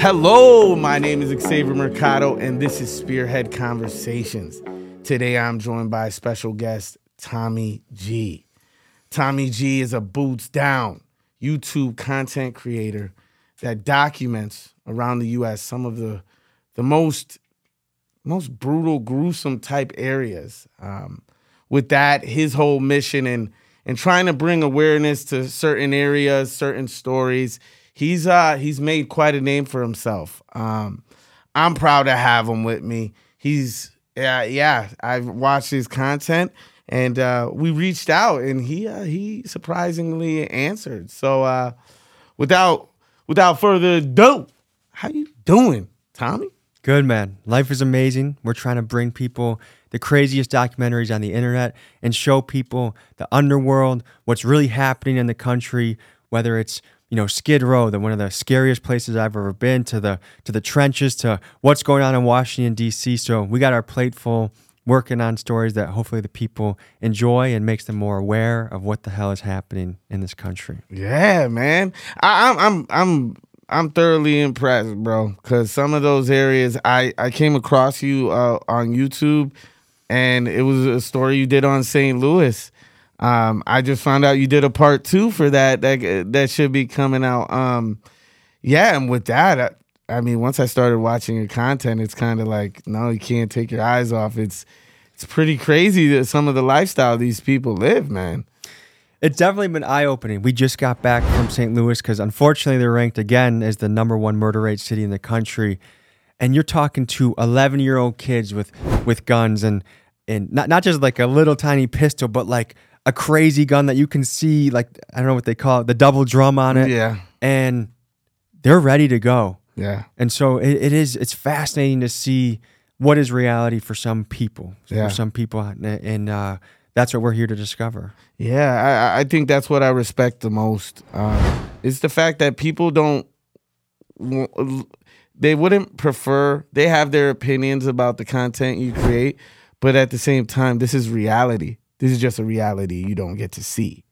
Hello, my name is Xavier Mercado, and this is Spearhead Conversations. Today I'm joined by special guest Tommy G. Tommy G is a boots down YouTube content creator that documents around the US some of the the most most brutal, gruesome type areas. Um, with that, his whole mission and and trying to bring awareness to certain areas, certain stories he's uh he's made quite a name for himself. Um, I'm proud to have him with me. He's yeah yeah. I've watched his content and uh, we reached out and he uh, he surprisingly answered. So uh, without without further ado, how you doing, Tommy? Good man. Life is amazing. We're trying to bring people the craziest documentaries on the internet and show people the underworld, what's really happening in the country, whether it's you know Skid Row, the one of the scariest places I've ever been, to the to the trenches, to what's going on in Washington D.C. So we got our plate full, working on stories that hopefully the people enjoy and makes them more aware of what the hell is happening in this country. Yeah, man. I, I'm I'm I'm I'm thoroughly impressed, bro. Because some of those areas, I I came across you uh, on YouTube, and it was a story you did on St. Louis um, I just found out you did a part two for that. That that should be coming out. Um, yeah, and with that, I, I mean, once I started watching your content, it's kind of like no, you can't take your eyes off. It's it's pretty crazy that some of the lifestyle these people live, man. It's definitely been eye opening. We just got back from St. Louis because unfortunately they're ranked again as the number one murder rate city in the country. And you're talking to 11 year old kids with with guns and and not not just like a little tiny pistol, but like a crazy gun that you can see, like I don't know what they call it, the double drum on it. Yeah. And they're ready to go. Yeah. And so it, it is. It's fascinating to see what is reality for some people. Yeah. For some people, and, and uh, that's what we're here to discover. Yeah, I, I think that's what I respect the most. Uh, is the fact that people don't. They wouldn't prefer. They have their opinions about the content you create, but at the same time, this is reality. This is just a reality you don't get to see.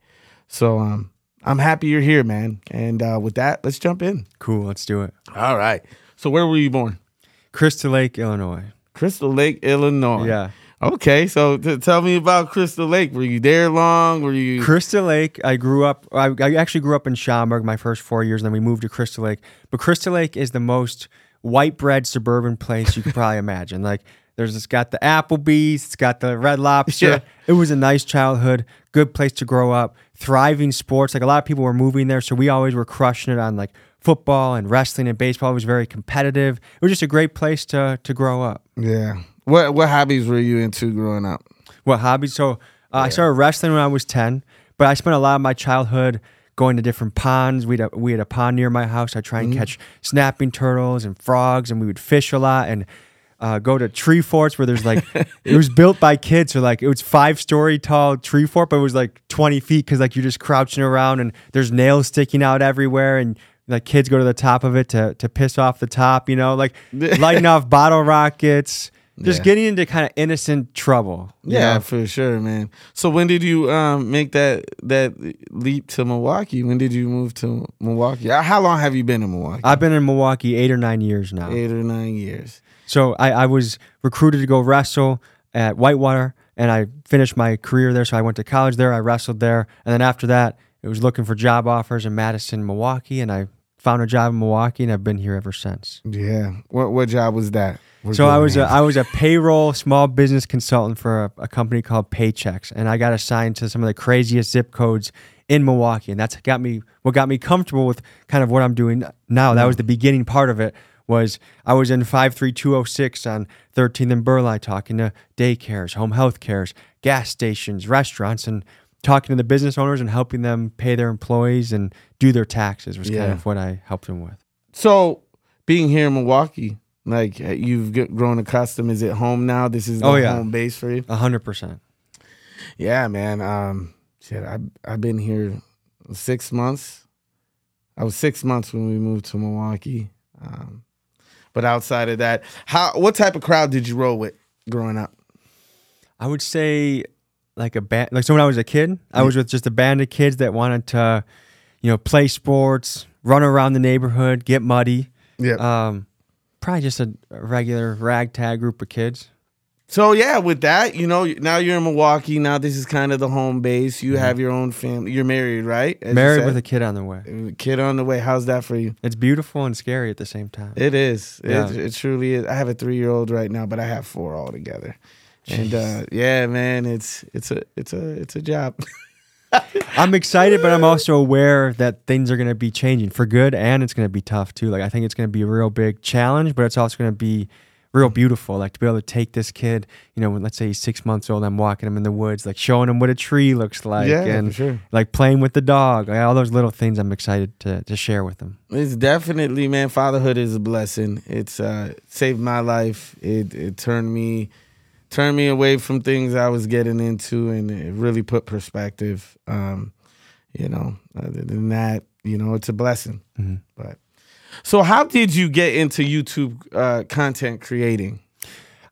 So um, I'm happy you're here, man. And uh, with that, let's jump in. Cool, let's do it. All right. So where were you born? Crystal Lake, Illinois. Crystal Lake, Illinois. Yeah. Okay, so t- tell me about Crystal Lake. Were you there long? Were you Crystal Lake? I grew up. I, I actually grew up in Schaumburg my first four years, and then we moved to Crystal Lake. But Crystal Lake is the most white bread suburban place you could probably imagine. Like there's it's got the Applebee's, it's got the Red Lobster. Yeah. It was a nice childhood, good place to grow up, thriving sports. Like a lot of people were moving there, so we always were crushing it on like football and wrestling and baseball. It was very competitive. It was just a great place to to grow up. Yeah. What what hobbies were you into growing up? What hobbies? So uh, yeah. I started wrestling when I was ten, but I spent a lot of my childhood going to different ponds. We had a, we had a pond near my house. I try and mm-hmm. catch snapping turtles and frogs, and we would fish a lot and uh, go to tree forts where there's like it was built by kids so like it was five story tall tree fort but it was like 20 feet because like you're just crouching around and there's nails sticking out everywhere and like kids go to the top of it to to piss off the top you know like lighting off bottle rockets just yeah. getting into kind of innocent trouble yeah know? for sure man so when did you um, make that that leap to milwaukee when did you move to milwaukee how long have you been in milwaukee i've been in milwaukee eight or nine years now eight or nine years so I, I was recruited to go wrestle at Whitewater, and I finished my career there. So I went to college there. I wrestled there, and then after that, it was looking for job offers in Madison, Milwaukee, and I found a job in Milwaukee, and I've been here ever since. Yeah. What what job was that? so I was a, I was a payroll small business consultant for a, a, company called Paychex, and I got assigned to some of the craziest zip codes in Milwaukee, and that's got me what got me comfortable with kind of what I'm doing now. That was the beginning part of it was I was in 53206 on 13th and Burleigh talking to daycares, home health cares, gas stations, restaurants, and talking to the business owners and helping them pay their employees and do their taxes was yeah. kind of what I helped them with. So, being here in Milwaukee, like you've grown accustomed, is it home now? This is the oh, yeah. home base for you? A 100%. Yeah, man. Um, shit, I, I've been here six months. I was six months when we moved to Milwaukee. Um, but outside of that, how what type of crowd did you roll with growing up? I would say like a band. Like so, when I was a kid, I was with just a band of kids that wanted to, you know, play sports, run around the neighborhood, get muddy. Yeah. Um, probably just a, regular ragtag group of kids. So yeah, with that, you know, now you're in Milwaukee. Now this is kind of the home base. You have your own family. You're married, right? As Married with a kid on the way. kid on the way. How's that for you? It's beautiful and scary at the same time. It is. It, Yeah. it truly is. I have a three year old right now, but I have four altogether. And uh, yeah, man, it's it's a it's a it's a job. I'm excited, but I'm also aware that things are going to be changing for good, and it's going to be tough too. Like I think it's going to be a real big challenge, but it's also going to be real beautiful. Like to be able to take this kid, you know, when let's say he's six months old, I'm walking him in the woods, like showing him what a tree looks like, Yeah, and sure. like playing with the dog, like all those little things. I'm excited to to share with him. It's definitely, man. Fatherhood is a blessing. It's uh, saved my life. It it turned me turned me away from things I was getting into, and it really put perspective. Um, you know, other than that, you know, it's a blessing. But so, how did you get into YouTube uh, content creating?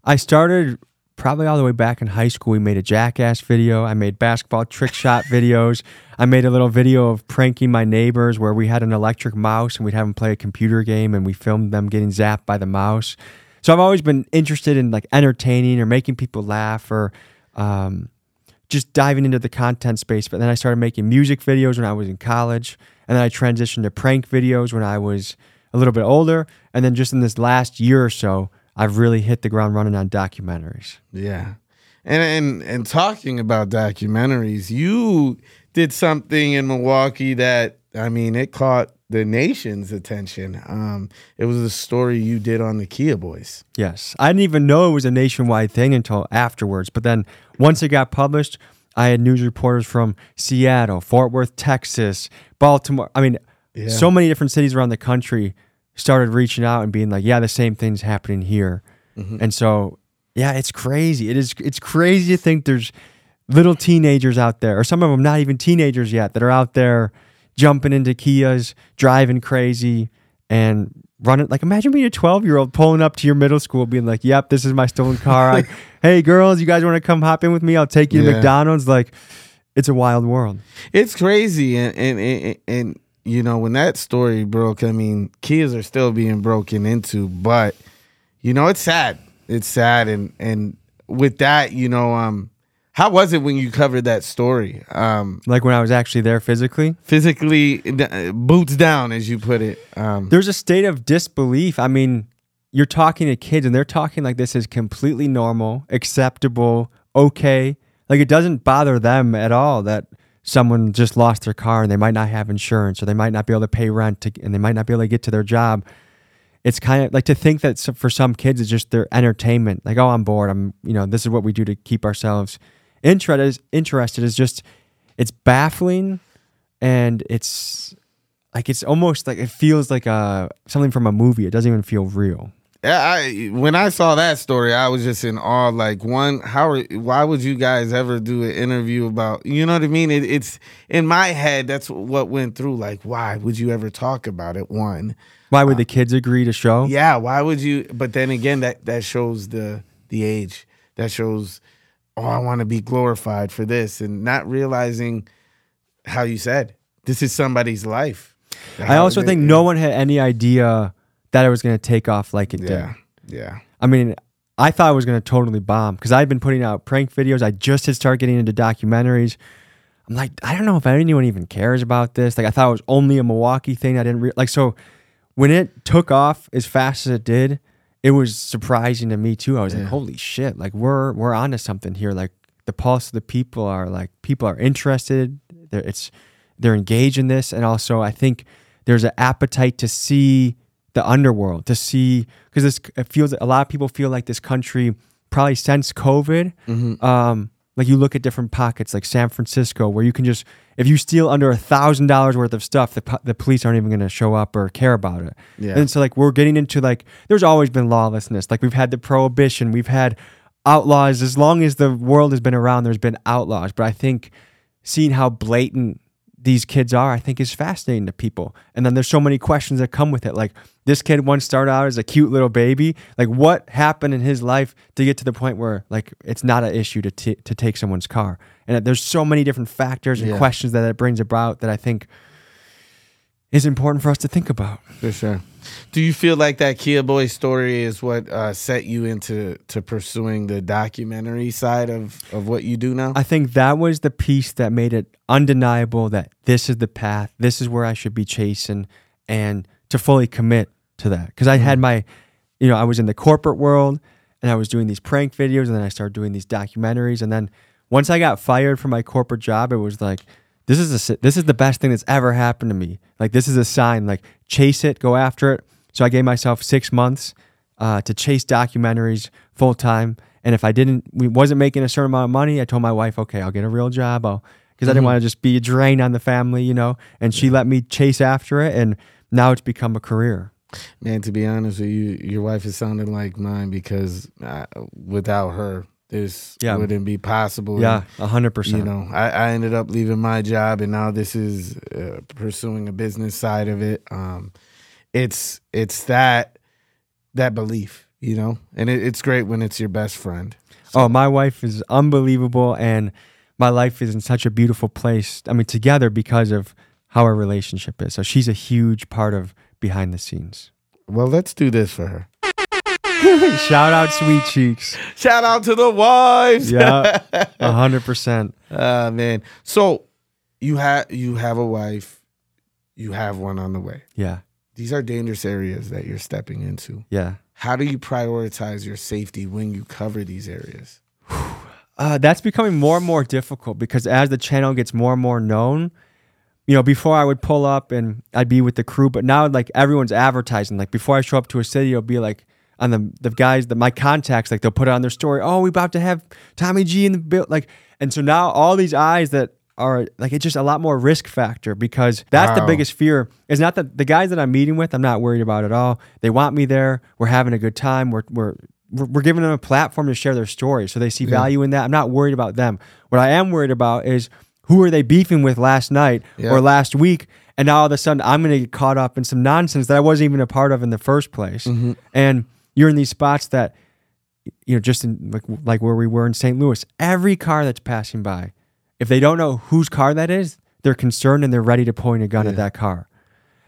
I started probably all the way back in high school. We made a jackass video. I made basketball trick shot videos. I made a little video of pranking my neighbors where we had an electric mouse and we'd have them play a computer game and we filmed them getting zapped by the mouse. So I've always been interested in like entertaining or making people laugh or um, just diving into the content space. But then I started making music videos when I was in college. And then I transitioned to prank videos when I was a little bit older. And then just in this last year or so, I've really hit the ground running on documentaries. Yeah. And and and talking about documentaries, you did something in Milwaukee that I mean, it caught the nation's attention. Um, it was a story you did on the Kia Boys. Yes. I didn't even know it was a nationwide thing until afterwards. But then once it got published, I had news reporters from Seattle, Fort Worth, Texas, Baltimore. I mean, Yeah. so many different cities around the country started reaching out and being like, yeah, the same thing's happening here. And so, yeah, it's crazy. It is it's crazy to think there's little teenagers out there, or some of them not even teenagers yet, that are out there jumping into Kias, driving crazy, and running. Like, imagine being a 12 year old pulling up to your middle school, being like, "Yep, this is my stolen car. I, hey, girls, you guys want to come hop in with me? I'll take you to Yeah. McDonald's." Like, it's a wild world. It's crazy, and and, and and you know when that story broke, I mean, Kias are still being broken into, but you know it's sad. It's sad, and and with that, you know, um, how was it when you covered that story? Um, Like when I was actually there physically. physically, uh, boots down, as you put it. Um, there's a state of disbelief. I mean, you're talking to kids and they're talking like this is completely normal, acceptable, okay. Like it doesn't bother them at all that someone just lost their car and they might not have insurance or they might not be able to pay rent to, and they might not be able to get to their job. It's kind of like to think that for some kids it's just their entertainment. Like, oh, I'm bored. I'm, you know, this is what we do to keep ourselves interested. Interested is just, it's baffling, and it's like it's almost like it feels like a something from a movie. It doesn't even feel real. Yeah, I when I saw that story, I was just in awe. Like, one, how? are- Why would you guys ever do an interview about? You know what I mean? It, it's in my head. That's what went through. Like, why would you ever talk about it? One, Why would uh, the kids agree to show? yeah. Why would you? But then again, that that shows the the age. That shows. Oh, I want to be glorified for this, and not realizing how you said this is somebody's life. I also think no one had any idea that it was going to take off like it Yeah, did. yeah. Yeah. I mean, I thought it was going to totally bomb because I'd been putting out prank videos. I just had started getting into documentaries. I'm like, I don't know if anyone even cares about this. Like, I thought it was only a Milwaukee thing. I didn't re- like so. When it took off as fast as it did, it was surprising to me too. I was like, holy shit! Like we're we're onto something here. Like the pulse of the people are like people are interested. They're, it's they're engaged in this, and also I think there's an appetite to see the underworld, to see because this it feels a lot of people feel like this country probably since COVID. Um, like you look at different pockets, like San Francisco, where you can just if you steal under a thousand dollars worth of stuff, the the police aren't even going to show up or care about it. Yeah. And so like we're getting into like there's always been lawlessness. Like we've had the prohibition, we've had outlaws as long as the world has been around. There's been outlaws, but I think seeing how blatant these kids are, I think is fascinating to people. And then there's so many questions that come with it. Like this kid once started out as a cute little baby. Like what happened in his life to get to the point where like it's not an issue to t- to take someone's car. And uh, there's so many different factors and Yeah. questions that it brings about that I think is important for us to think about. For sure. Do you feel like that Kia Boy story is what uh, set you into to pursuing the documentary side of, of what you do now? I think that was the piece that made it undeniable that this is the path, this is where I should be chasing, and to fully commit to that. Because I had my, you know, I was in the corporate world and I was doing these prank videos, and then I started doing these documentaries, and then once I got fired from my corporate job, it was like, this is a, this is the best thing that's ever happened to me. Like this is a sign. Like chase it, go after it. So I gave myself six months uh, to chase documentaries full time. And if I didn't, we wasn't making a certain amount of money, I told my wife, okay, I'll get a real job. I'll because I didn't want to just be a drain on the family, you know. And she let me chase after it, and now it's become a career. Man, to be honest with you, your wife is sounding like mine because uh, without her, this Yeah. wouldn't be possible. Yeah, a hundred You know, I, I ended up leaving my job, and now this is uh, pursuing a business side of it. Um, it's it's that that belief, you know, and it, it's great when it's your best friend. Oh, my wife is unbelievable, and my life is in such a beautiful place. I mean, together because of how our relationship is. So she's a huge part of behind the scenes. Well, let's do this for her. Shout out, sweet cheeks. Shout out to the wives. Yeah, a hundred percent. Ah man. So you have you have a wife, you have one on the way. Yeah, These are dangerous areas that you're stepping into. yeah. How do you prioritize your safety when you cover these areas? Uh, that's becoming more and more difficult because as the channel gets more and more known, you know, before I would pull up and I'd be with the crew, but now like everyone's advertising. Like before I show up to a city, it'll be like on the the guys that my contacts, like they'll put it on their story. Oh, we about to have Tommy G in the build, like, and so now all these eyes that are like it's just a lot more risk factor because that's the biggest fear. Is not that the guys that I'm meeting with, I'm not worried about at all. They want me there. We're having a good time. We're we're we're, giving them a platform to share their story, so they see value in that. I'm not worried about them. What I am worried about is who are they beefing with last night Yeah. or last week, and now all of a sudden I'm going to get caught up in some nonsense that I wasn't even a part of in the first place. Mm-hmm. And you're in these spots that, you know, just in like like where we were in St. Louis, every car that's passing by, if they don't know whose car that is, they're concerned and they're ready to point a gun at that car.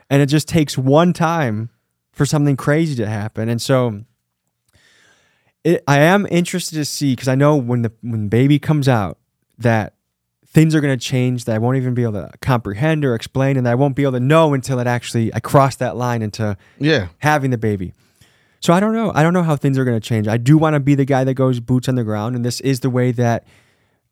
And it just takes one time for something crazy to happen. And so it, I am interested to see because I know when the when baby comes out that things are going to change that I won't even be able to comprehend or explain, and I won't be able to know until it actually I cross that line into Yeah. having the baby. So I don't know. I don't know how things are going to change. I do want to be the guy that goes boots on the ground, and this is the way that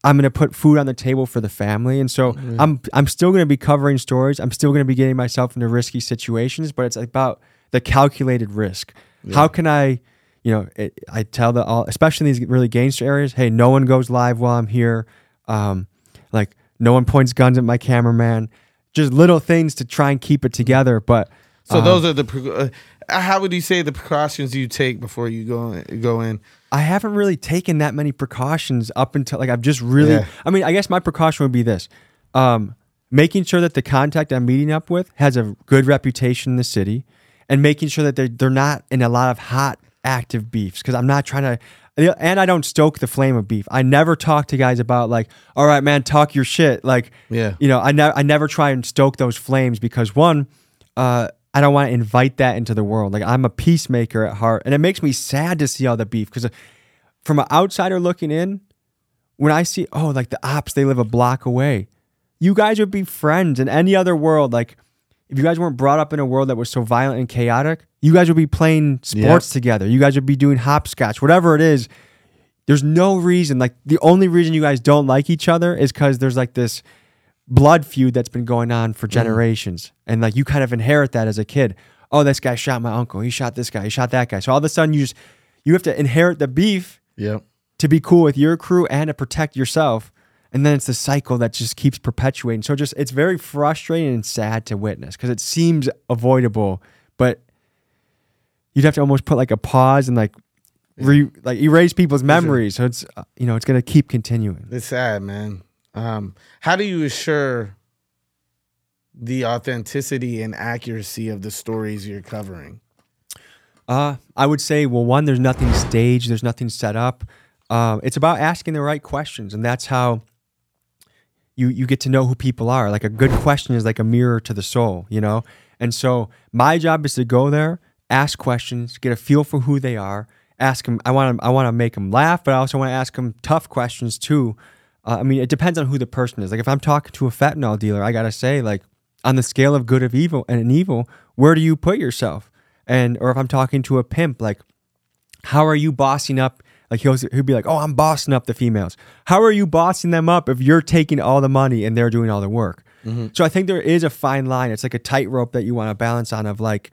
I'm going to put food on the table for the family. And so I'm I'm still going to be covering stories. I'm still going to be getting myself into risky situations, but it's about the calculated risk. How can I, you know, it, I tell the all, especially in these really gangster areas, hey, no one goes live while I'm here. Um, like no one points guns at my cameraman. Just little things to try and keep it together, but. So um, those are the. Uh, how would you say the precautions you take before you go go in? I haven't really taken that many precautions up until like I've just really. Yeah. I mean, I guess my precaution would be this: um, making sure that the contact I'm meeting up with has a good reputation in the city, and making sure that they're they're not in a lot of hot active beefs because I'm not trying to. And I don't stoke the flame of beef. I never talk to guys about like, all right, man, talk your shit. Like, Yeah. you know, I never I never try and stoke those flames because one, uh, I don't want to invite that into the world. Like I'm a peacemaker at heart, and it makes me sad to see all the beef because uh, from an outsider looking in, when I see oh like the ops they live a block away, you guys would be friends in any other world. Like if you guys weren't brought up in a world that was so violent and chaotic, you guys would be playing sports together. You guys would be doing hopscotch, whatever it is. There's no reason. Like the only reason you guys don't like each other is because there's like this blood feud that's been going on for generations. And like you kind of inherit that as a kid. Oh, this guy shot my uncle. He shot this guy. He shot that guy. So all of a sudden you just you have to inherit the beef Yep. to be cool with your crew and to protect yourself. And then it's the cycle that just keeps perpetuating. So just it's very frustrating and sad to witness because it seems avoidable, but you'd have to almost put like a pause and like re, like erase people's memories. So it's uh, you know it's gonna keep continuing. It's sad, man. Um, how do you assure the authenticity and accuracy of the stories you're covering? Uh, I would say, well, one, there's nothing staged, there's nothing set up. Um, it's about asking the right questions, and that's how you you get to know who people are. Like a good question is like a mirror to the soul, you know. And so my job is to go there, ask questions, get a feel for who they are, ask them. I want to I want to make them laugh, but I also want to ask them tough questions too. Uh, I mean, it depends on who the person is. Like if I'm talking to a fentanyl dealer, I gotta say like on the scale of good of evil and an evil, where do you put yourself? And or if I'm talking to a pimp, like how are you bossing up? Like he'll he'll be like, oh, I'm bossing up the females. How are you bossing them up if you're taking all the money and they're doing all the work? Mm-hmm. So I think there is a fine line. It's like a tightrope that you want to balance on. Of like,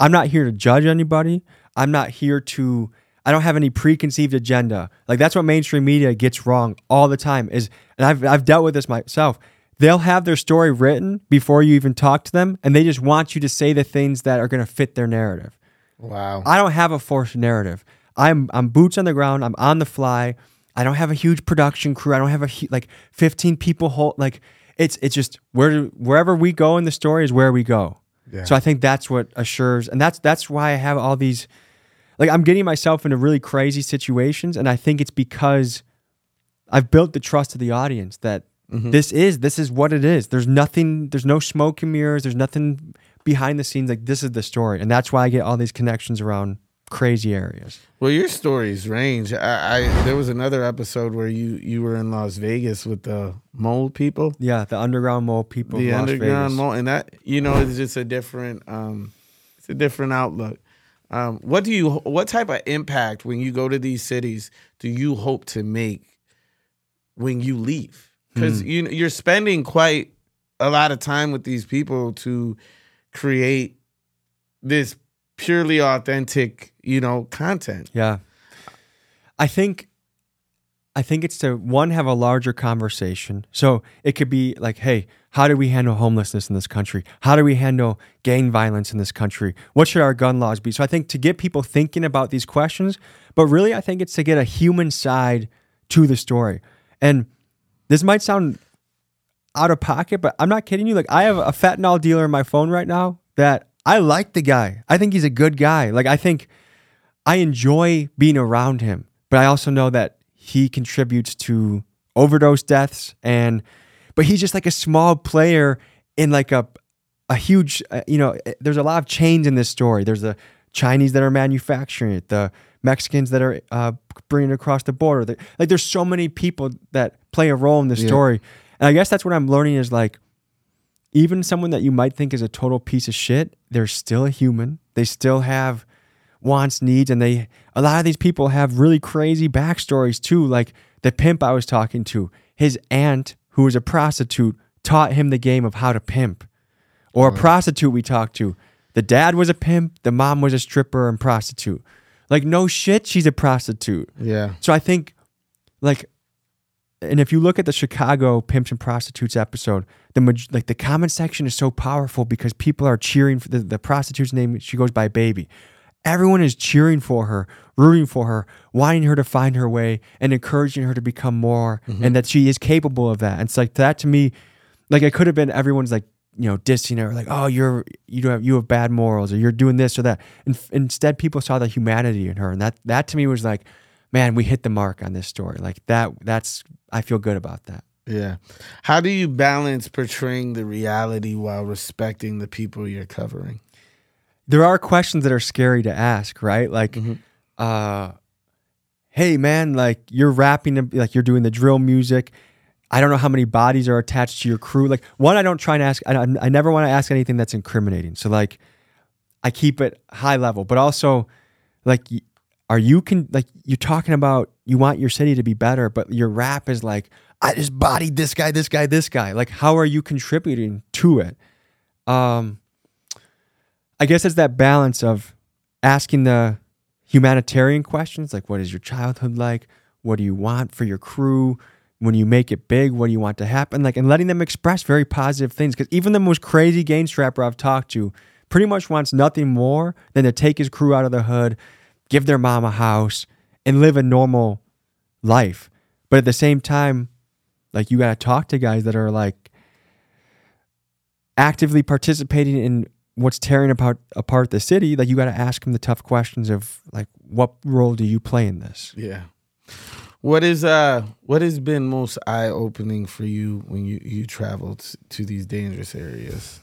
I'm not here to judge anybody. I'm not here to. I don't have any preconceived agenda. Like that's what mainstream media gets wrong all the time. Is and I've I've dealt with this myself. They'll have their story written before you even talk to them, and they just want you to say the things that are going to fit their narrative. Wow. I don't have a forced narrative. I'm I'm boots on the ground. I'm on the fly. I don't have a huge production crew. I don't have a like 15 people hold like it's it's just where wherever we go in the story is where we go. Yeah. So I think that's what assures and that's that's why I have all these like I'm getting myself into really crazy situations and I think it's because I've built the trust of the audience that mm-hmm. this is this is what it is. There's nothing there's no smoke and mirrors, there's nothing behind the scenes like this is the story and that's why I get all these connections around crazy areas. Well, your stories range. I, I, there was another episode where you you were in Las Vegas with the mole people. Yeah, the underground mole people. The underground mole, and that you know it's just a different um, it's a different outlook. Um, what do you what type of impact when you go to these cities do you hope to make when you leave? Because mm. you you're spending quite a lot of time with these people to create this purely authentic, you know, content. Yeah. I think I think it's to one have a larger conversation. So it could be like, hey, how do we handle homelessness in this country? How do we handle gang violence in this country? What should our gun laws be? So I think to get people thinking about these questions, but really I think it's to get a human side to the story. And this might sound out of pocket, but I'm not kidding you. Like I have a fentanyl dealer in my phone right now that I like the guy. I think he's a good guy. Like I think I enjoy being around him, but I also know that he contributes to overdose deaths and but he's just like a small player in like a a huge uh, you know eh, there's a lot of chains in this story. There's the Chinese that are manufacturing it, the Mexicans that are uh, bringing it across the border. Like there's so many people that play a role in this yeah. story. And I guess that's what I'm learning is like even someone that you might think is a total piece of shit, they're still a human. They still have wants, needs, and they a lot of these people have really crazy backstories too. Like the pimp I was talking to, his aunt, who was a prostitute, taught him the game of how to pimp. Or a prostitute we talked to. The dad was a pimp, the mom was a stripper and prostitute. Like no shit, she's a prostitute. Yeah. So I think like and if you look at the Chicago pimps and prostitutes episode, the like the comment section is so powerful because people are cheering for the, the prostitute's name. She goes by Baby. Everyone is cheering for her, rooting for her, wanting her to find her way, and encouraging her to become more, mm-hmm. and that she is capable of that. And it's like that to me, like it could have been everyone's like you know dissing her, like oh you're you don't have you have bad morals, or you're doing this or that. And instead, people saw the humanity in her, and that that to me was like, man, we hit the mark on this story. Like that. That's I feel good about that. Yeah. How do you balance portraying the reality while respecting the people you're covering? There are questions that are scary to ask, right? Like, mm-hmm. uh, hey man, like you're rapping, like you're doing the drill music. I don't know how many bodies are attached to your crew. Like, one, I don't try and ask. I, I never want to ask anything that's incriminating. So, like, I keep it high level, but also, like, are you can like you're talking about you want your city to be better, but your rap is like I just bodied this guy, this guy, this guy. Like, how are you contributing to it? Um, I guess it's that balance of asking the humanitarian questions, like what is your childhood like? What do you want for your crew? When you make it big, what do you want to happen? Like, and letting them express very positive things. Because even the most crazy game strapper I've talked to pretty much wants nothing more than to take his crew out of the hood, give their mom a house, and live a normal life. But at the same time, like you got to talk to guys that are like actively participating in what's tearing apart apart the city, like you got to ask them the tough questions of like, what role do you play in this? Yeah. What is uh what has been most eye opening for you when you you traveled to these dangerous areas?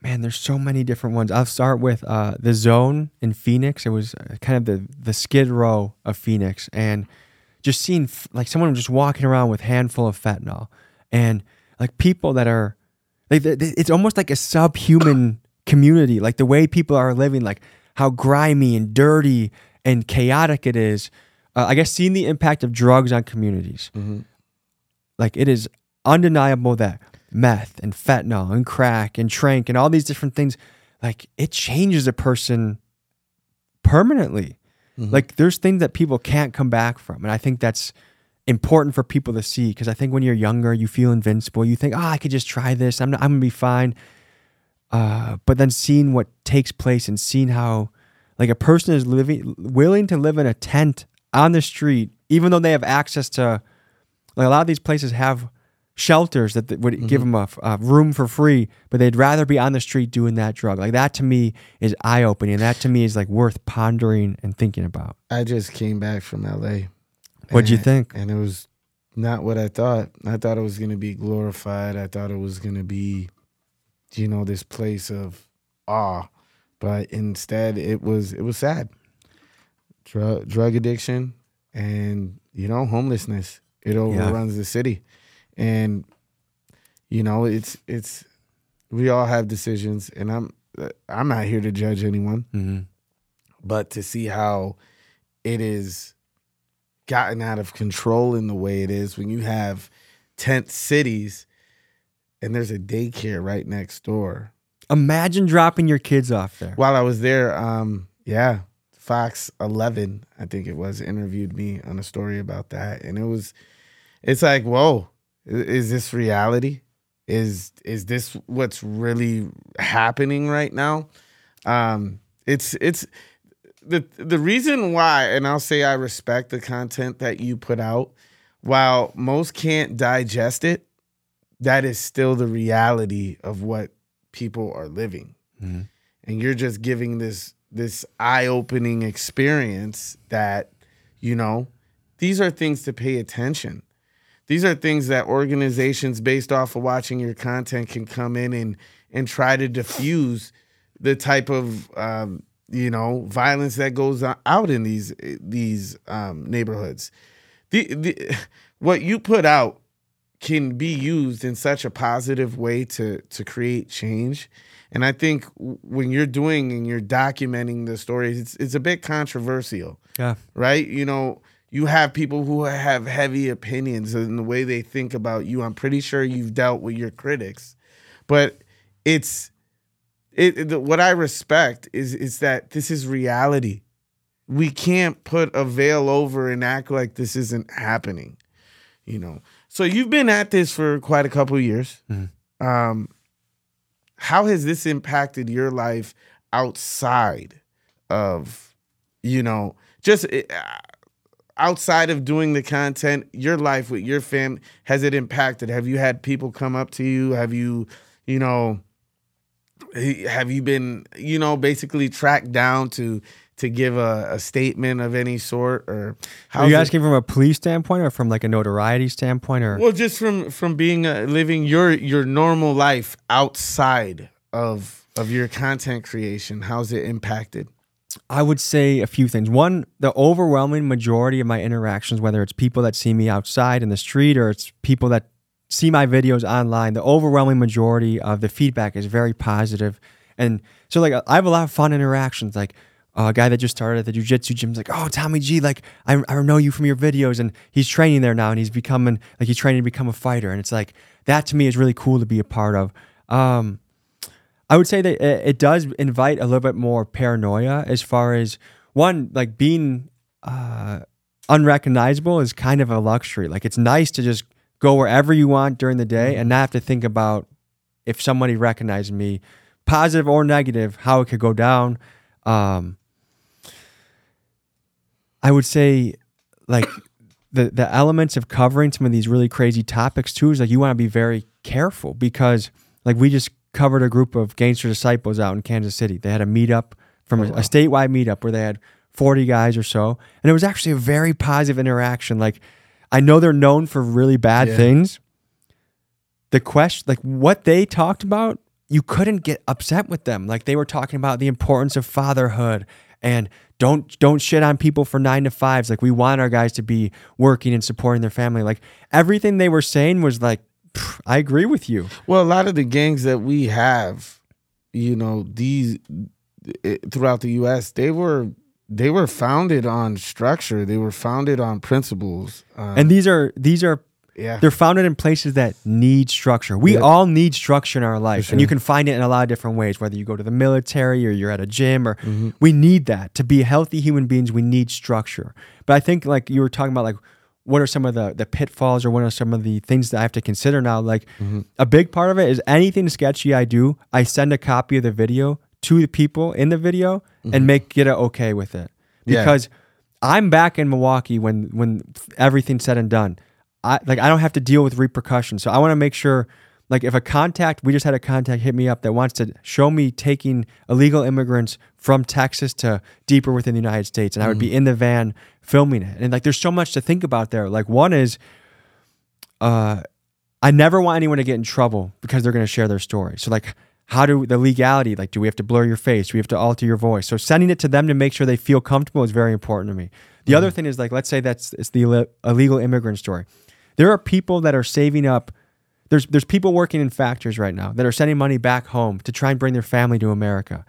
Man, there's so many different ones. I'll start with uh, the zone in Phoenix. It was uh, kind of the the skid row of Phoenix, and just seeing f- like someone just walking around with handful of fentanyl, and like people that are, like it's almost like a subhuman community. Like the way people are living, like how grimy and dirty and chaotic it is. Uh, I guess seeing the impact of drugs on communities like it is undeniable that meth and fentanyl and crack and tranq and all these different things like it changes a person permanently like there's things that people can't come back from and i think that's important for people to see because i think when you're younger you feel invincible you think oh i could just try this i'm, I'm gonna be fine uh, but then seeing what takes place and seeing how like a person is living willing to live in a tent on the street even though they have access to like a lot of these places have shelters that th- would give them a room for free, but they'd rather be on the street doing that drug. Like that to me is eye opening. That to me is like worth pondering and thinking about. I just came back from LA. What'd you think? And it was not what I thought. I thought it was going to be glorified. I thought it was going to be, you know, this place of awe. But instead, it was it was sad. Drug drug addiction and you know homelessness. It overruns the city, and you know it's it's we all have decisions, and I'm I'm not here to judge anyone hmm but to see how it is gotten out of control in the way it is when you have tent cities and there's a daycare right next door. Imagine dropping your kids off there. While I was there, um, yeah, Fox 11, I think it was, interviewed me on a story about that, and it was, it's like, whoa, is this reality? Is is this what's really happening right now? Um, it's it's the the reason why, and I'll say I respect the content that you put out. While most can't digest it, that is still the reality of what people are living Mhm. and you're just giving this this eye-opening experience that you know these are things to pay attention these are things that organizations based off of watching your content can come in and and try to diffuse the type of um, you know violence that goes out in these these um, neighborhoods. The, the what you put out can be used in such a positive way to to create change. And i think when you're doing and you're documenting the stories it's it's a bit controversial. Yeah. right? You know you have people who have heavy opinions in the way they think about you. I'm pretty sure you've dealt with your critics. But it's it, it- what i respect is is that this is reality. We can't put a veil over and act like this isn't happening you know? So you've been at this for quite a couple of years. Mhm. um how has this impacted your life outside of you know just uh, outside of doing the content your life with your family has it impacted? Have you had people come up to you? Have you you know eh, have you been you know basically tracked down to to give a, a statement of any sort or Are how's you it- asking from a police standpoint or from like a notoriety standpoint or well, just from from being uh, living your your normal life outside of of your content creation, how's it impacted? I would say a few things. One, the overwhelming majority of my interactions, whether it's people that see me outside in the street or it's people that see my videos online, the overwhelming majority of the feedback is very positive. And so, like, I have a lot of fun interactions. Like, a guy that just started at the jujitsu gym is like, "Oh, Tommy G, like I, I know you from your videos, and he's training there now, and he's becoming like he's training to become a fighter." And it's like that to me is really cool to be a part of. Um, I would say that it, it does invite a little bit more paranoia as far as one like being uh, unrecognizable is kind of a luxury. Like it's nice to just go wherever you want during the day and not have to think about if somebody recognized me, positive or negative, how it could go down. Um, I would say like the the elements of covering some of these really crazy topics too is like you want to be very careful because like we just covered a group of gangster disciples out in Kansas City. They had a meetup from a, a statewide meetup where they had 40 guys or so, and it was actually a very positive interaction. Like I know they're known for really bad Yeah. things. The question, like what they talked about, you couldn't get upset with them. Like they were talking about the importance of fatherhood and don't don't shit on people for nine to fives. Like we want our guys to be working and supporting their family. Like everything they were saying was like, I agree with you. Well, a lot of the gangs that we have, you know, these eh, throughout the U.S., they were they were founded on structure. They were founded on principles. Um, And these are these are yeah, they're founded in places that need structure. We Yep. all need structure in our life, and you can find it in a lot of different ways. Whether you go to the military or you're at a gym, or Mm-hmm. we need that to be healthy human beings. We need structure. But I think like you were talking about, like what are some of the the pitfalls or what are some of the things that I have to consider now? Like Mm-hmm. a big part of it is anything sketchy I do, I send a copy of the video to the people in the video and make get it okay with it Mm-hmm. Yeah. because I'm back in Milwaukee when when everything's said and done. I like I don't have to deal with repercussions. So I want to make sure like if a contact we just had a contact hit me up that wants to show me taking illegal immigrants from Texas to deeper within the United States and I would be in the van filming it. And like there's so much to think about there. Like one is uh I never want anyone to get in trouble because they're going to share their story. So like how do the legality like do we have to blur your face? Do we have to alter your voice? So sending it to them to make sure they feel comfortable is very important to me. The other mm. thing is like let's say that's it's the illegal immigrant story. There are people that are saving up there's there's people working in factories right now that are sending money back home to try and bring their family to America.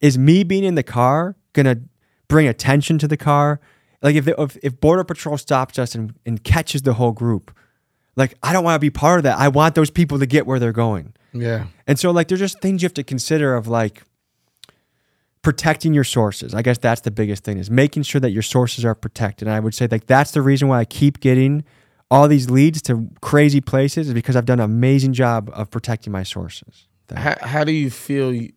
Is me being in the car going to bring attention to the car? Like if, the, if if border patrol stops us and, and catches the whole group, like I don't want to be part of that. I want those people to get where they're going. yeah, And so like there's just things you have to consider of like protecting your sources. I guess that's the biggest thing is making sure that your sources are protected. And I would say like that's the reason why I keep getting all these leads to crazy places is because I've done an amazing job of protecting my sources. how, how do you feel you,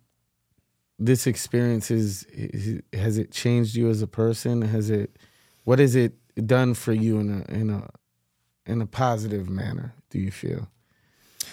this experience is, is has it changed you as a person has it what has it done for you in a in a in a positive manner do you feel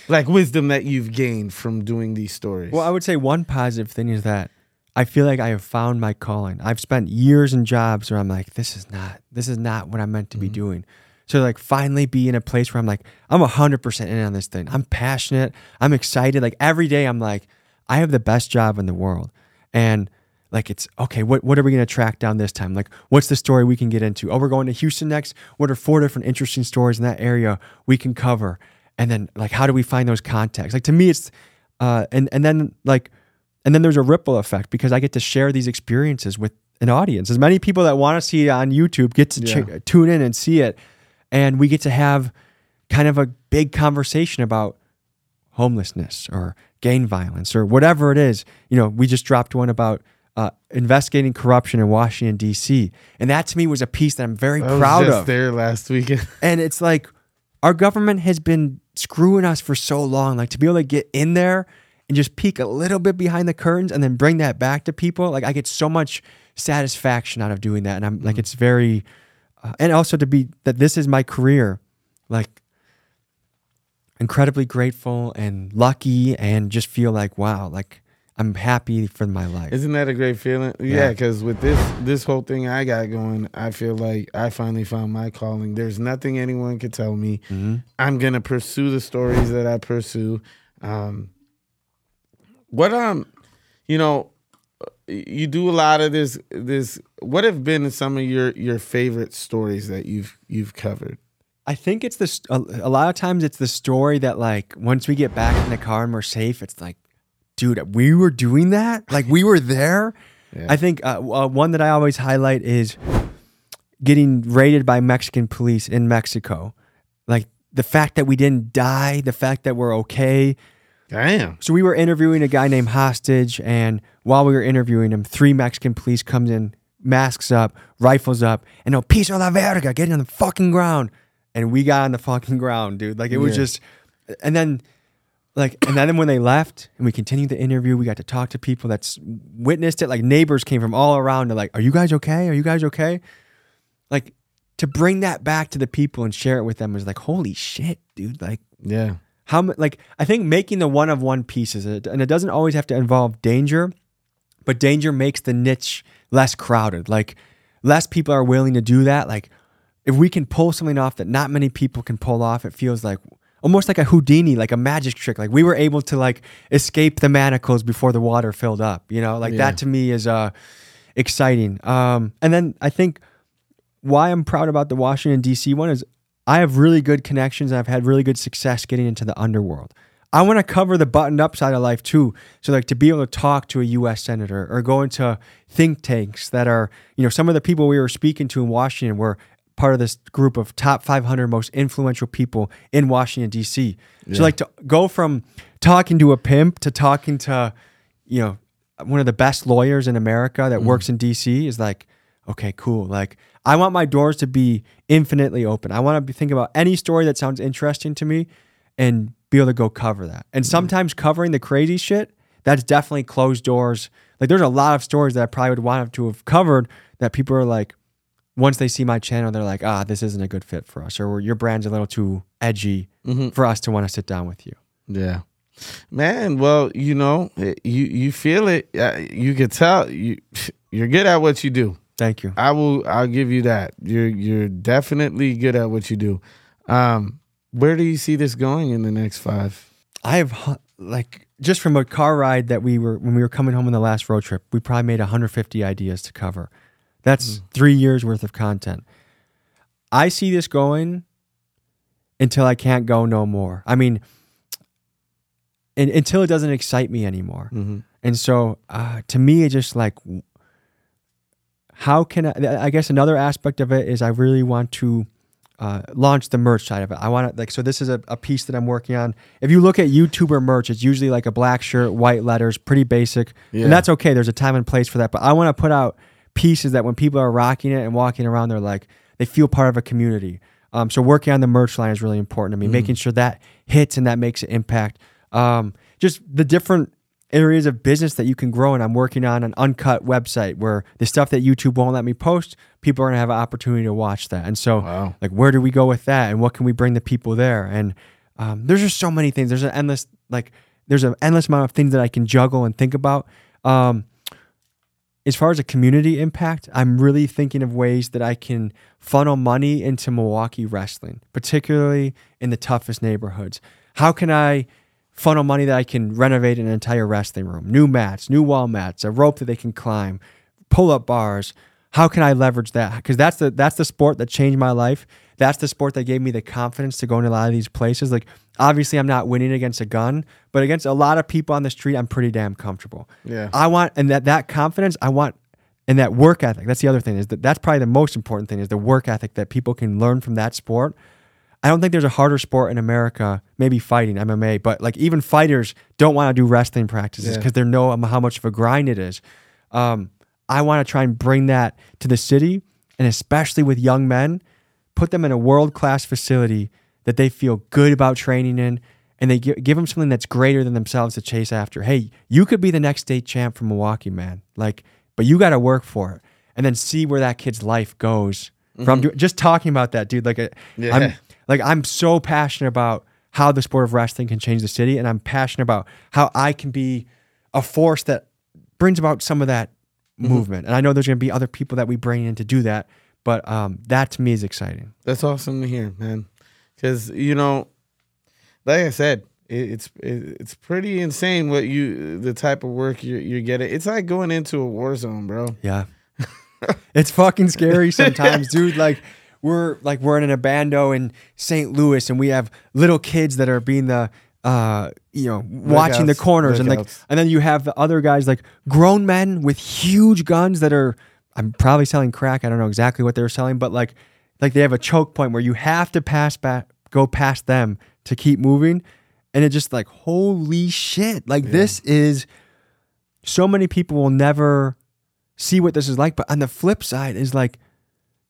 like wisdom that you've gained from doing these stories Well, I would say one positive thing is that I feel like I have found my calling. I've spent years in jobs where I'm like, this is not, this is not what I'm meant to be mm-hmm. doing. So like finally be in a place where I'm like, I'm hundred percent in on this thing. I'm passionate. I'm excited. Like every day I'm like, I have the best job in the world. And like it's okay, what what are we gonna track down this time? Like, what's the story we can get into? Oh, we're going to Houston next. What are four different interesting stories in that area we can cover? And then like how do we find those contacts? Like to me it's uh and and then like and then there's a ripple effect because I get to share these experiences with an audience. As many people that want to see it on YouTube get to Yeah. ch- tune in and see it, and we get to have kind of a big conversation about homelessness or gang violence or whatever it is. You know, we just dropped one about uh, investigating corruption in Washington D.C., and that to me was a piece that I'm very I was proud just of. there last weekend And it's like our government has been screwing us for so long. Like to be able to get in there and just peek a little bit behind the curtains and then bring that back to people. Like I get so much satisfaction out of doing that. And I'm like, it's very, uh, and also to be that this is my career. Like incredibly grateful and lucky and just feel like, wow, like I'm happy for my life. Isn't that a great feeling? Yeah, Yeah. because with this this whole thing I got going, I feel like I finally found my calling. There's nothing anyone could tell me. I'm gonna pursue the stories that I pursue. Um, what um, you know, you do a lot of this. This what have been some of your your favorite stories that you've you've covered? I think it's this. A, a lot of times, it's the story that like once we get back in the car and we're safe, it's like, dude, we were doing that. Like we were there. Yeah. I think uh, uh, one that I always highlight is getting raided by Mexican police in Mexico. Like the fact that we didn't die, the fact that we're okay. Damn. So we were interviewing a guy named Hostage, and while we were interviewing him, three Mexican police comes in, masks up, rifles up, and no piece of la verga, get on the fucking ground. And we got on the fucking ground, dude. Like it was Yeah. just, and then, like, and then when they left, and we continued the interview, we got to talk to people that's witnessed it. Like neighbors came from all around. They're like, "Are you guys okay? Are you guys okay?" Like to bring that back to the people and share it with them is like, holy shit, dude. Like, Yeah. how like I think making the one of one pieces, and it doesn't always have to involve danger, but danger makes the niche less crowded. Like less people are willing to do that. Like if we can pull something off that not many people can pull off, it feels like almost like a Houdini, like a magic trick. Like we were able to like escape the manacles before the water filled up. You know, like Yeah. that to me is uh exciting. Um, and then I think why I'm proud about the Washington D.C. one is I have really good connections and I've had really good success getting into the underworld. I want to cover the buttoned up side of life too. So like to be able to talk to a US senator or go into think tanks that are, you know, some of the people we were speaking to in Washington were part of this group of top 500 most influential people in Washington DC. So like to go from talking to a pimp to talking to, you know, one of the best lawyers in America that mm. works in DC is like, okay, cool. Like I want my doors to be infinitely open. I want to be thinking about any story that sounds interesting to me and be able to go cover that. And mm. sometimes covering the crazy shit, that's definitely closed doors. Like there's a lot of stories that I probably would want to have covered that people are like, once they see my channel, they're like, ah, this isn't a good fit for us, or your brand's a little too edgy for us to want to sit down with you. Yeah. Man, well, you know, you you feel it. Uh, you could tell you you're good at what you do. Thank you. I will I'll give you that. You're you're definitely good at what you do. Um where do you see this going in the next 5? I have like just from a car ride that we were when we were coming home on the last road trip, we probably made 150 ideas to cover. That's three years worth of content. I see this going until I can't go no more. I mean, and, until it doesn't excite me anymore. Mhm. And so, uh, to me, it's just like, how can I? I guess another aspect of it is I really want to uh, launch the merch side of it. I want to like so. This is a, a piece that I'm working on. If you look at YouTuber merch, it's usually like a black shirt, white letters, pretty basic, Yeah. and that's okay. There's a time and place for that. But I want to put out pieces that when people are rocking it and walking around, they're like they feel part of a community. Um, so working on the merch line is really important to me, making sure that hits and that makes an impact. Um, just the different areas of business that you can grow and I'm working on an uncut website where the stuff that YouTube won't let me post, people are gonna have an opportunity to watch that. And so Wow. like where do we go with that and what can we bring the people there? And um, there's just so many things. There's an endless like there's an endless amount of things that I can juggle and think about. Um, as far as a community impact, I'm really thinking of ways that I can funnel money into Milwaukee wrestling, particularly in the toughest neighborhoods. How can I funnel money that I can renovate an entire wrestling room, new mats, new wall mats, a rope that they can climb, pull up bars? How can I leverage that? Because that's the that's the sport that changed my life. That's the sport that gave me the confidence to go into a lot of these places. Like obviously, I'm not winning against a gun, but against a lot of people on the street, I'm pretty damn comfortable. Yeah. I want and that that confidence I want and that work ethic. That's the other thing is that that's probably the most important thing is the work ethic that people can learn from that sport. I don't think there's a harder sport in America, maybe fighting MMA, but like even fighters don't want to do wrestling practices Yeah. because they know how much of a grind it is. Um, I want to try and bring that to the city and especially with young men, put them in a world class facility that they feel good about training in and they give, give them something that's greater than themselves to chase after. Hey, you could be the next state champ from Milwaukee, man. Like, but you got to work for it and then see where that kid's life goes from just talking about that, dude. Like, uh, Yeah. I'm like, I'm so passionate about how the sport of wrestling can change the city. And I'm passionate about how I can be a force that brings about some of that movement. And I know there's going to be other people that we bring in to do that. But um, that to me is exciting. That's awesome to hear, man. Because you know, like I said, it, it's it, it's pretty insane what you the type of work you're, you're getting. It's like going into a war zone, bro. Yeah. it's fucking scary sometimes, dude. Like we're like we're in an abando in St. Louis and we have little kids that are being the uh you know watching the Lookouts, corners and like and then you have the other guys like grown men with huge guns that are I'm probably selling crack. I don't know exactly what they're selling, but like like they have a choke point where you have to pass back go past them to keep moving and it just like holy shit. Like this is so many people will never see what this is like. But on the flip side is like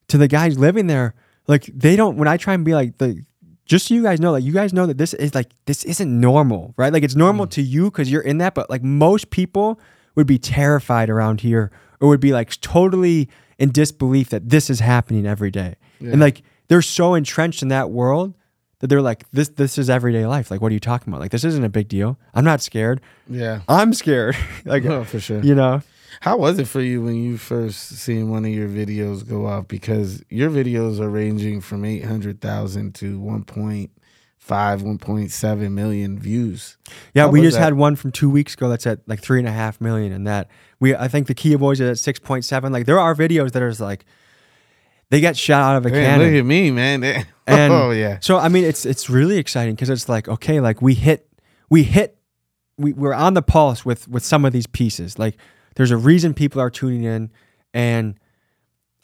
to the guys living there, like they don't when I try and be like the just so you guys know, like you guys know that this is like this isn't normal, right? Like it's normal mm. to you because you're in that, but like most people would be terrified around here or would be like totally in disbelief that this is happening every day. Yeah. And like they're so entrenched in that world that they're like, this this is everyday life. Like, what are you talking about? Like, this isn't a big deal. I'm not scared. Yeah. I'm scared. like, Oh, for sure. you know. How was it for you when you first seen one of your videos go off? Because your videos are ranging from 800,000 to 1.5, 1.7 million views. Yeah, How we just that? had one from two weeks ago that's at like three and a half million, and that we I think the Kia Boys is at six point seven. Like there are videos that are just like they get shot out of a Man, cannon. look at me, man. And oh, yeah. So I mean, it's it's really exciting because it's like okay, like we hit we hit we we're on the pulse with with some of these pieces. Like there's a reason people are tuning in, and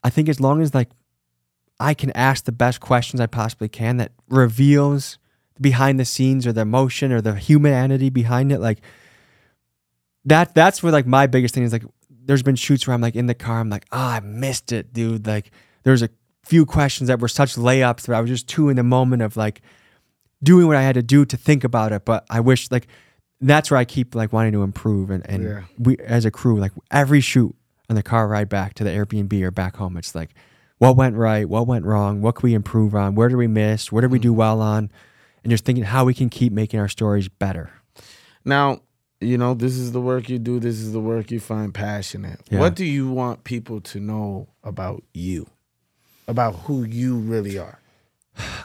I think as long as like I can ask the best questions I possibly can that reveals behind the scenes or the emotion or the humanity behind it, like that that's where like my biggest thing is like there's been shoots where I'm like in the car, I'm like, oh, I missed it, dude. Like there's a few questions that were such layups that I was just too in the moment of like doing what I had to do to think about it. But I wish like that's where I keep like wanting to improve and, and Yeah. we as a crew, like every shoot on the car ride back to the Airbnb or back home, it's like what went right, what went wrong, what can we improve on, where did we miss, where did we do mm-hmm. well on, and just thinking how we can keep making our stories better. Now, you know, this is the work you do. This is the work you find passionate. Yeah. What do you want people to know about you? About who you really are?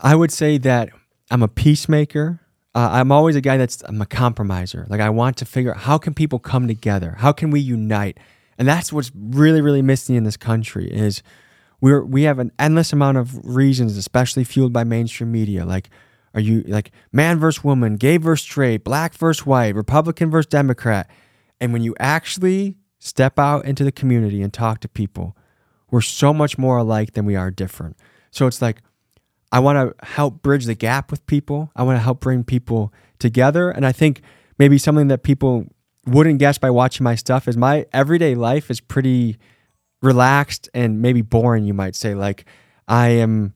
I would say that I'm a peacemaker. Uh, I'm always a guy that's I'm a compromiser. Like I want to figure out how can people come together? How can we unite? And that's what's really really missing in this country is we're we have an endless amount of reasons, especially fueled by mainstream media. Like are you like man versus woman, gay versus straight, black versus white, Republican versus Democrat? And when you actually step out into the community and talk to people, we're so much more alike than we are different. So it's like I want to help bridge the gap with people. I want to help bring people together. And I think maybe something that people wouldn't guess by watching my stuff is my everyday life is pretty relaxed and maybe boring, you might say. Like I am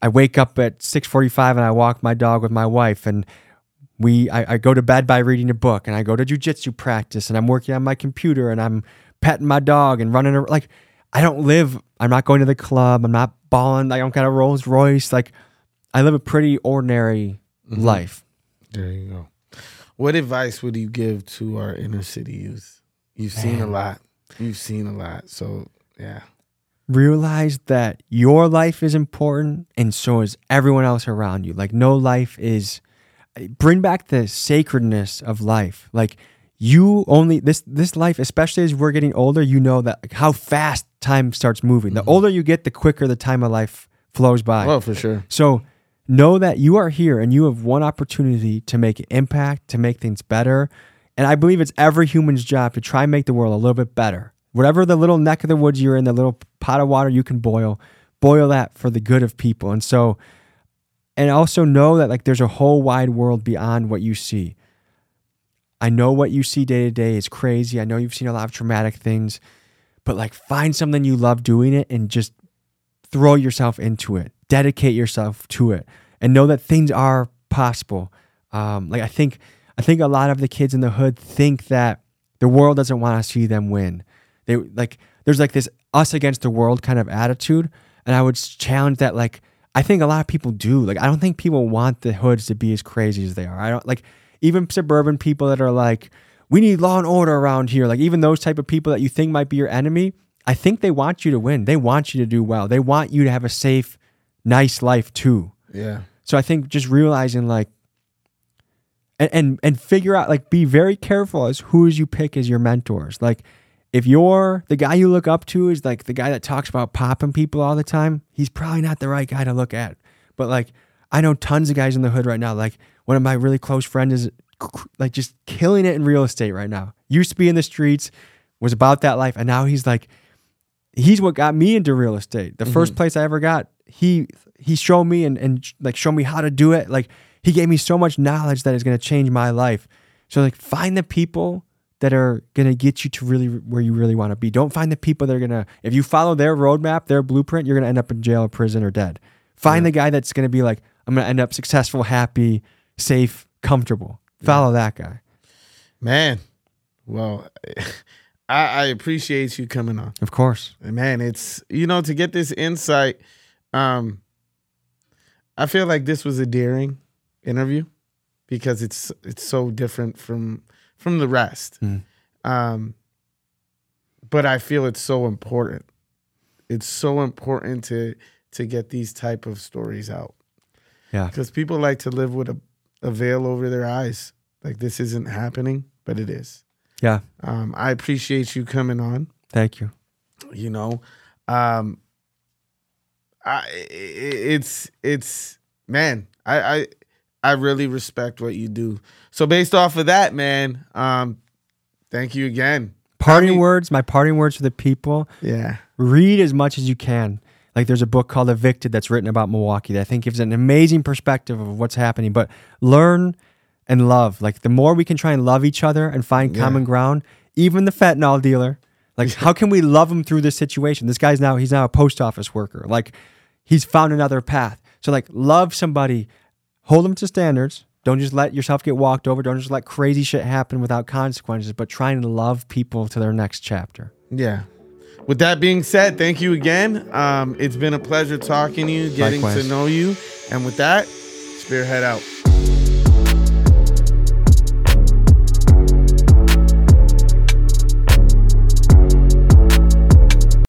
I wake up at 6:45 and I walk my dog with my wife and we I, I go to bed by reading a book and I go to jujitsu practice and I'm working on my computer and I'm petting my dog and running like I don't live I'm not going to the club, I'm not balling, I don't got a Rolls Royce. Like I live a pretty ordinary mm-hmm. life. There you go. What advice would you give to our inner city youth? You've seen a lot. You've seen a lot. So, yeah. realize that your life is important and so is everyone else around you. Like no life is bring back the sacredness of life. Like you only this this life, especially as we're getting older, you know that like, how fast time starts moving. The mm-hmm. older you get, the quicker the time of life flows by. Well, for sure. So know that you are here and you have one opportunity to make an impact, to make things better. And I believe it's every human's job to try and make the world a little bit better. Whatever the little neck of the woods you're in, the little pot of water you can boil, boil that for the good of people. And so, and also know that like there's a whole wide world beyond what you see. I know what you see day to day is crazy. I know you've seen a lot of traumatic things, but like find something you love doing it and just throw yourself into it. Dedicate yourself to it and know that things are possible. Um, like i think i think a lot of the kids in the hood think that the world doesn't want to see them win. They like there's like this us against the world kind of attitude and i would challenge that like i think a lot of people do. Like i don't think people want the hoods to be as crazy as they are. I don't like even suburban people that are like we need law and order around here like even those type of people that you think might be your enemy I think they want you to win. They want you to do well. They want you to have a safe, nice life too. Yeah. So I think just realizing like and and, and figure out like be very careful as who you pick as your mentors. Like if you're the guy you look up to is like the guy that talks about popping people all the time, he's probably not the right guy to look at. But like I know tons of guys in the hood right now. Like one of my really close friends is like just killing it in real estate right now. Used to be in the streets, was about that life, and now he's like he's what got me into real estate. The first mm-hmm. place I ever got, he he showed me and, and like showed me how to do it. Like he gave me so much knowledge that is gonna change my life. So like find the people that are gonna get you to really where you really want to be. Don't find the people that are gonna if you follow their roadmap, their blueprint, you're gonna end up in jail or prison or dead. Find the guy that's gonna be like, I'm gonna end up successful, happy, safe, comfortable. Follow that guy. Man, well, I, I appreciate you coming on. Of course. man it's you know to get this insight um i feel like this was a daring interview because it's it's so different from from the rest Mm. um but i feel it's so important it's so important to to get these type of stories out Yeah. because people like to live with a, a veil over their eyes. Like this isn't happening but it is. Yeah. um i appreciate you coming on. Thank you. you know um i i- it's it's man i i i really respect what you do. So based off of that man um thank you again. Parting mean- words, my parting words for the people. Yeah. Read as much as you can. Like there's a book called Evicted that's written about Milwaukee that I think gives an amazing perspective of what's happening. But learn and love. Like the more we can try and love each other and find Yeah. common ground, even the fentanyl dealer. Like how can we love him through this situation? This guy's now he's now a post office worker. Like he's found another path. So like love somebody, hold them to standards. Don't just let yourself get walked over. Don't just let crazy shit happen without consequences, but try and love people to their next chapter. yeah with that being said thank you again. Um it's been a pleasure talking to you getting Likewise. to know you. And with that spearhead out